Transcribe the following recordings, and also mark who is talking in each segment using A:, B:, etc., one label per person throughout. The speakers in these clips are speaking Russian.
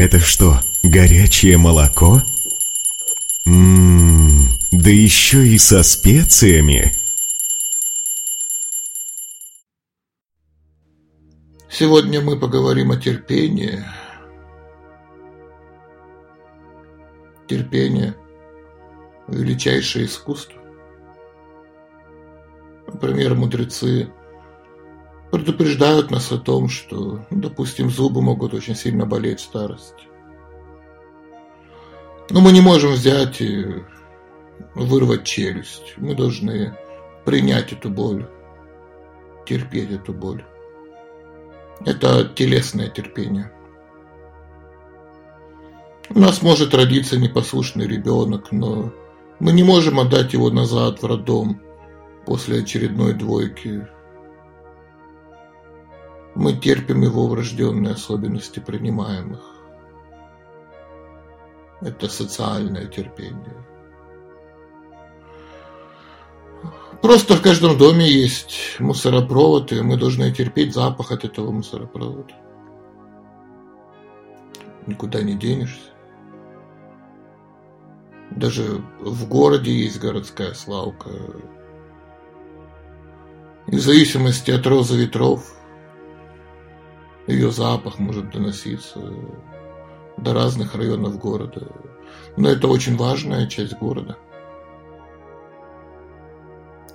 A: Это что, горячее молоко? Ммм, да еще и со специями.
B: Сегодня мы поговорим о терпении. Терпение – величайшее искусство. Например, мудрецы предупреждают нас о том, что, допустим, зубы могут очень сильно болеть в старости. Но мы не можем взять и вырвать челюсть. Мы должны принять эту боль, терпеть эту боль. Это телесное терпение. У нас может родиться непослушный ребенок, но мы не можем отдать его назад в роддом после очередной двойки. Мы терпим его врожденные особенности, принимаем их. Это социальное терпение. Просто в каждом доме есть мусоропровод, и мы должны терпеть запах от этого мусоропровода. Никуда не денешься. Даже в городе есть городская свалка. И в зависимости от розы ветров ее запах может доноситься до разных районов города. Но это очень важная часть города.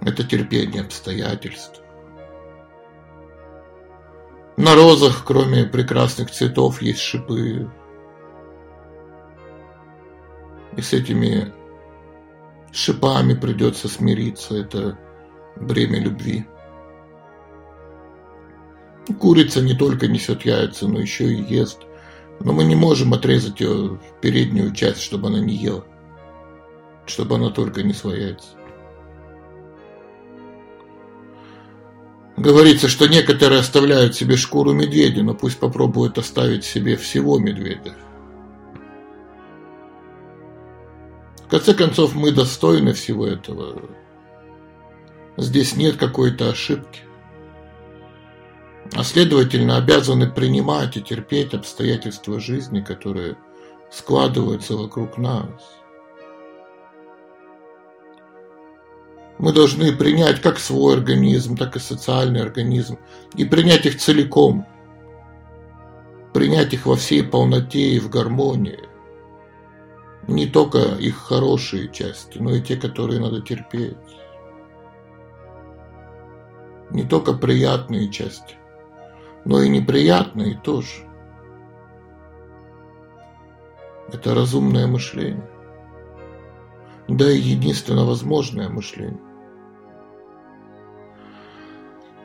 B: Это терпение обстоятельств. На розах, кроме прекрасных цветов, есть шипы. И с этими шипами придется смириться. Это бремя любви. Курица не только несет яйца, но еще и ест – но мы не можем отрезать ее переднюю часть, чтобы она не ела. Чтобы она только не свояется. Говорится, что некоторые оставляют себе шкуру медведя, но пусть попробуют оставить себе всего медведя. В конце концов, мы достойны всего этого. Здесь нет какой-то ошибки а следовательно обязаны принимать и терпеть обстоятельства жизни, которые складываются вокруг нас. Мы должны принять как свой организм, так и социальный организм, и принять их целиком, принять их во всей полноте и в гармонии. Не только их хорошие части, но и те, которые надо терпеть. Не только приятные части, но и неприятные тоже. Это разумное мышление. Да и единственно возможное мышление.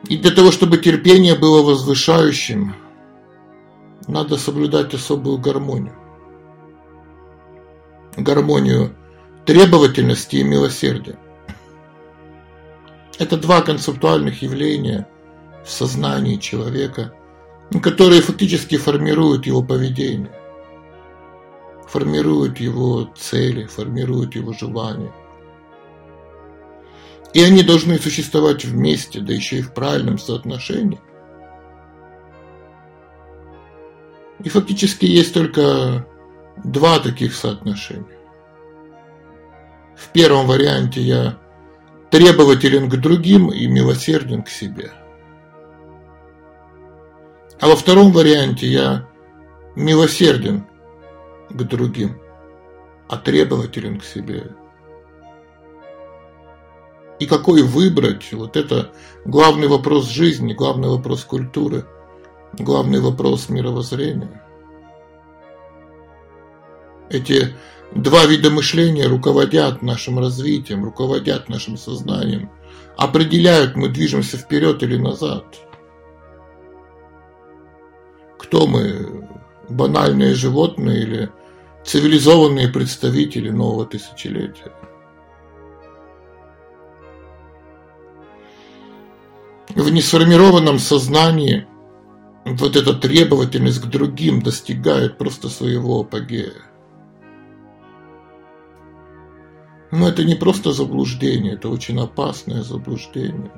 B: И для того, чтобы терпение было возвышающим, надо соблюдать особую гармонию. Гармонию требовательности и милосердия. Это два концептуальных явления – в сознании человека, которые фактически формируют его поведение, формируют его цели, формируют его желания. И они должны существовать вместе, да еще и в правильном соотношении. И фактически есть только два таких соотношения. В первом варианте я требователен к другим и милосерден к себе – а во втором варианте я милосерден к другим, а требователен к себе. И какой выбрать, вот это главный вопрос жизни, главный вопрос культуры, главный вопрос мировоззрения. Эти два вида мышления руководят нашим развитием, руководят нашим сознанием, определяют, мы движемся вперед или назад – кто мы, банальные животные или цивилизованные представители нового тысячелетия. В несформированном сознании вот эта требовательность к другим достигает просто своего апогея. Но это не просто заблуждение, это очень опасное заблуждение.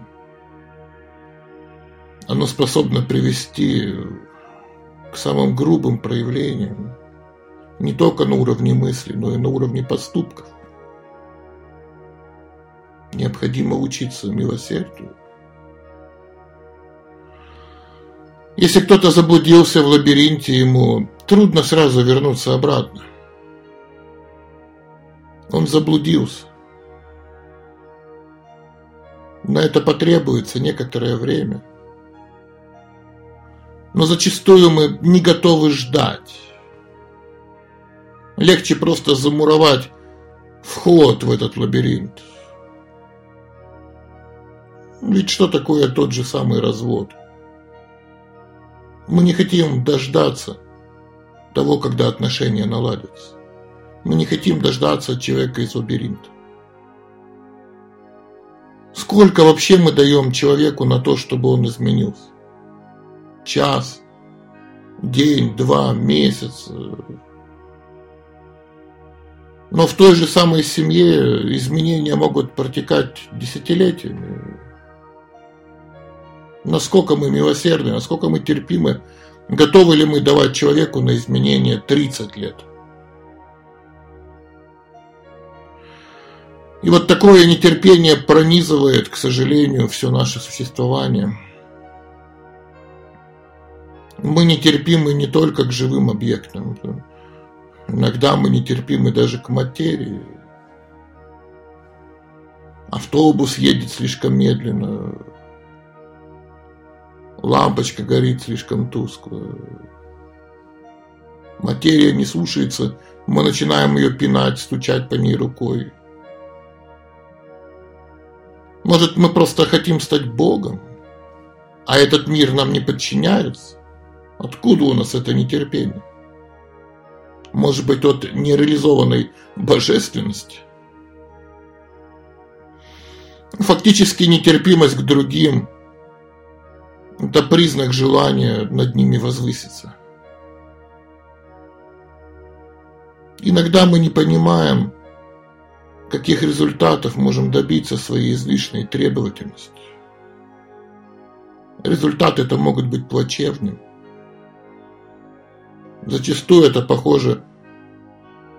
B: Оно способно привести к самым грубым проявлениям не только на уровне мысли, но и на уровне поступков. Необходимо учиться милосердию. Если кто-то заблудился в лабиринте, ему трудно сразу вернуться обратно. Он заблудился. На это потребуется некоторое время. Но зачастую мы не готовы ждать. Легче просто замуровать вход в этот лабиринт. Ведь что такое тот же самый развод? Мы не хотим дождаться того, когда отношения наладятся. Мы не хотим дождаться человека из лабиринта. Сколько вообще мы даем человеку на то, чтобы он изменился? Час, день, два, месяц. Но в той же самой семье изменения могут протекать десятилетиями. Насколько мы милосердны, насколько мы терпимы, готовы ли мы давать человеку на изменения 30 лет – И вот такое нетерпение пронизывает, к сожалению, все наше существование. Мы нетерпимы не только к живым объектам. Иногда мы нетерпимы даже к материи. Автобус едет слишком медленно. Лампочка горит слишком тускло. Материя не слушается, мы начинаем ее пинать, стучать по ней рукой. Может, мы просто хотим стать Богом, а этот мир нам не подчиняется? Откуда у нас это нетерпение? Может быть, от нереализованной божественности? Фактически нетерпимость к другим – это признак желания над ними возвыситься. Иногда мы не понимаем, каких результатов можем добиться своей излишней требовательностью. Результаты это могут быть плачевными. Зачастую это похоже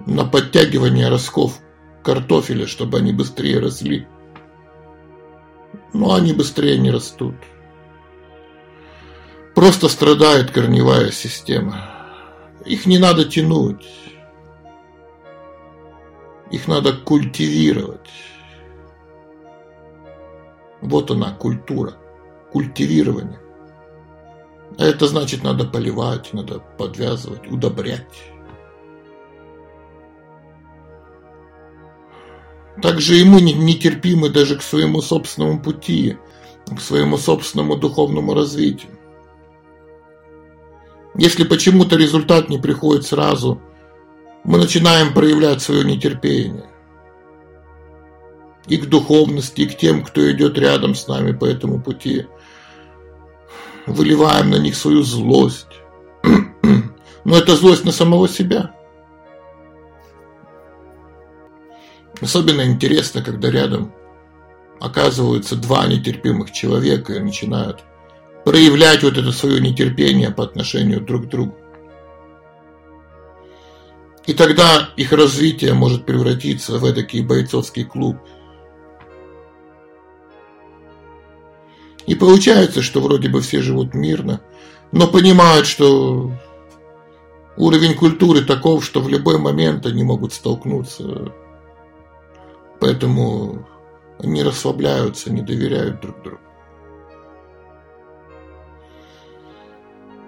B: на подтягивание ростков картофеля, чтобы они быстрее росли. Но они быстрее не растут. Просто страдает корневая система. Их не надо тянуть. Их надо культивировать. Вот она, культура, культивирование. А это значит, надо поливать, надо подвязывать, удобрять. Также и мы нетерпимы даже к своему собственному пути, к своему собственному духовному развитию. Если почему-то результат не приходит сразу – мы начинаем проявлять свое нетерпение и к духовности, и к тем, кто идет рядом с нами по этому пути. Выливаем на них свою злость. Но это злость на самого себя. Особенно интересно, когда рядом оказываются два нетерпимых человека и начинают проявлять вот это свое нетерпение по отношению друг к другу. И тогда их развитие может превратиться в эдакий бойцовский клуб. И получается, что вроде бы все живут мирно, но понимают, что уровень культуры таков, что в любой момент они могут столкнуться. Поэтому они расслабляются, не доверяют друг другу.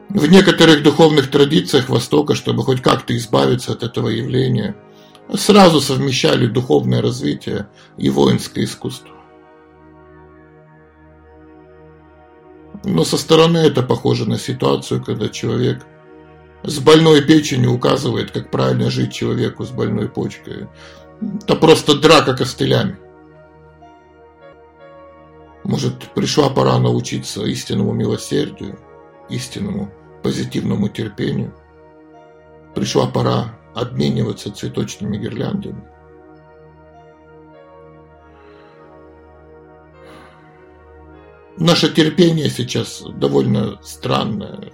B: В некоторых духовных традициях Востока, чтобы хоть как-то избавиться от этого явления, сразу совмещали духовное развитие и воинское искусство. Но со стороны это похоже на ситуацию, когда человек с больной печенью указывает, как правильно жить человеку с больной почкой. Это просто драка костылями. Может, пришла пора научиться истинному милосердию, истинному позитивному терпению. Пришла пора обмениваться цветочными гирляндами. Наше терпение сейчас довольно странное.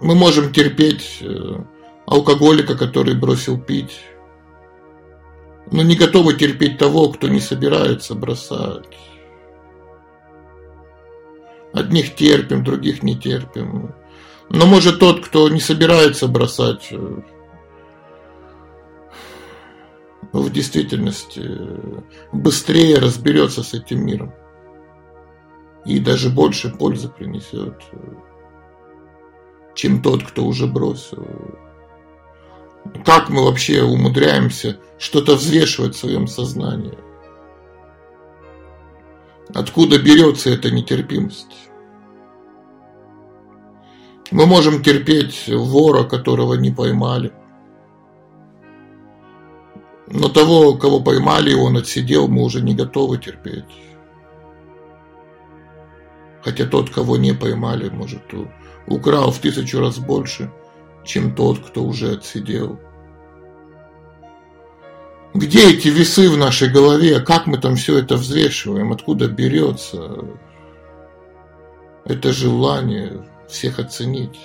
B: Мы можем терпеть э, алкоголика, который бросил пить, но не готовы терпеть того, кто не собирается бросать. Одних терпим, других не терпим. Но может тот, кто не собирается бросать, э, в действительности э, быстрее разберется с этим миром и даже больше пользы принесет, э, чем тот, кто уже бросил. Как мы вообще умудряемся что-то взвешивать в своем сознании? Откуда берется эта нетерпимость? Мы можем терпеть вора, которого не поймали. Но того, кого поймали, он отсидел, мы уже не готовы терпеть. Хотя тот, кого не поймали, может, украл в тысячу раз больше, чем тот, кто уже отсидел. Где эти весы в нашей голове? Как мы там все это взвешиваем? Откуда берется это желание всех оценить?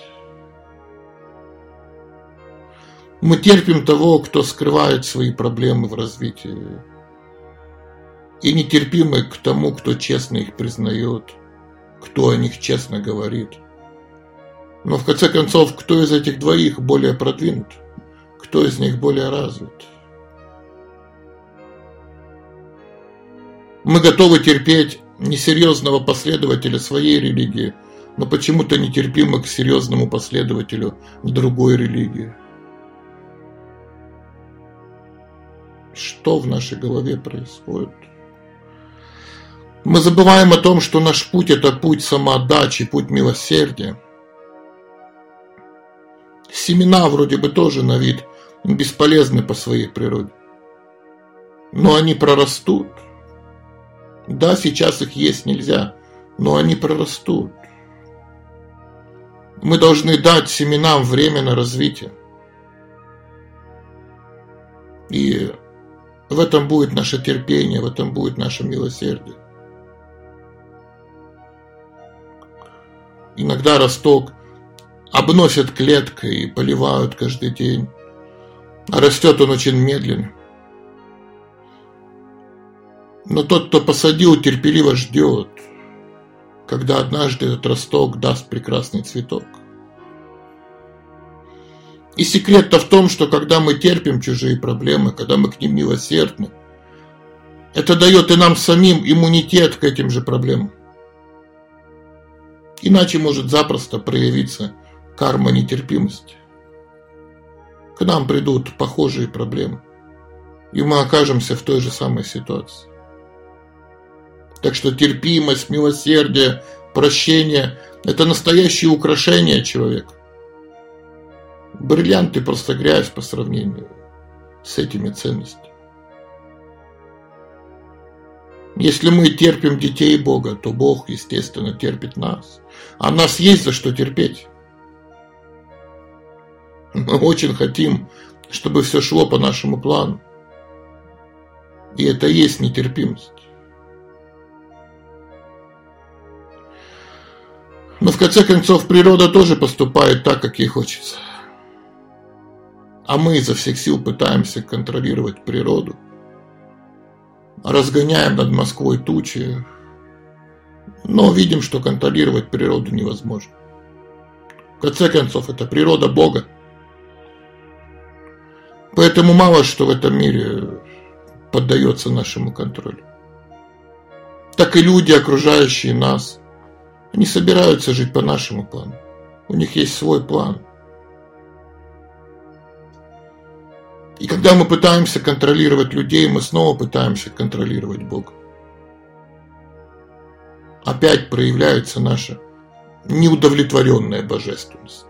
B: Мы терпим того, кто скрывает свои проблемы в развитии. И нетерпимы к тому, кто честно их признает, кто о них честно говорит. Но в конце концов, кто из этих двоих более продвинут? Кто из них более развит? Мы готовы терпеть несерьезного последователя своей религии, но почему-то нетерпимы к серьезному последователю другой религии. Что в нашей голове происходит? Мы забываем о том, что наш путь – это путь самоотдачи, путь милосердия. Семена вроде бы тоже на вид бесполезны по своей природе. Но они прорастут – да, сейчас их есть нельзя, но они прорастут. Мы должны дать семенам время на развитие. И в этом будет наше терпение, в этом будет наше милосердие. Иногда росток обносят клеткой и поливают каждый день. А растет он очень медленно. Но тот, кто посадил, терпеливо ждет, когда однажды этот росток даст прекрасный цветок. И секрет-то в том, что когда мы терпим чужие проблемы, когда мы к ним милосердны, это дает и нам самим иммунитет к этим же проблемам. Иначе может запросто проявиться карма нетерпимости. К нам придут похожие проблемы, и мы окажемся в той же самой ситуации. Так что терпимость, милосердие, прощение – это настоящие украшения человека. Бриллианты просто грязь по сравнению с этими ценностями. Если мы терпим детей Бога, то Бог, естественно, терпит нас. А нас есть за что терпеть. Мы очень хотим, чтобы все шло по нашему плану. И это есть нетерпимость. Но в конце концов природа тоже поступает так, как ей хочется. А мы изо всех сил пытаемся контролировать природу. Разгоняем над Москвой тучи, но видим, что контролировать природу невозможно. В конце концов, это природа Бога. Поэтому мало что в этом мире поддается нашему контролю. Так и люди, окружающие нас – они собираются жить по нашему плану. У них есть свой план. И когда мы пытаемся контролировать людей, мы снова пытаемся контролировать Бога. Опять проявляется наша неудовлетворенная божественность.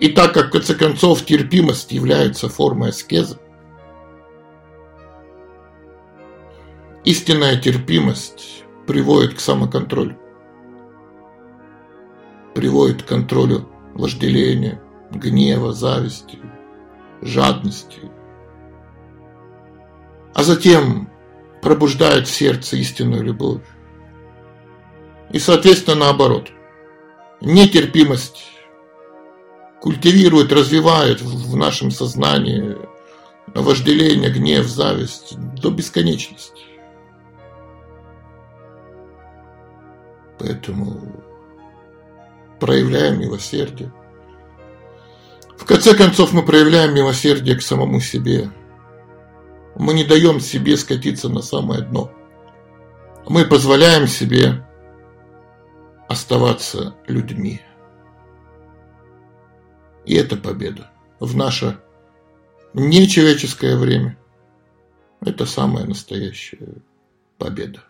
B: И так как, в конце концов, терпимость является формой аскеза, Истинная терпимость приводит к самоконтролю. Приводит к контролю вожделения, гнева, зависти, жадности. А затем пробуждает в сердце истинную любовь. И, соответственно, наоборот. Нетерпимость культивирует, развивает в нашем сознании вожделение, гнев, зависть до бесконечности. Поэтому проявляем милосердие. В конце концов, мы проявляем милосердие к самому себе. Мы не даем себе скатиться на самое дно. Мы позволяем себе оставаться людьми. И это победа в наше нечеловеческое время. Это самая настоящая победа.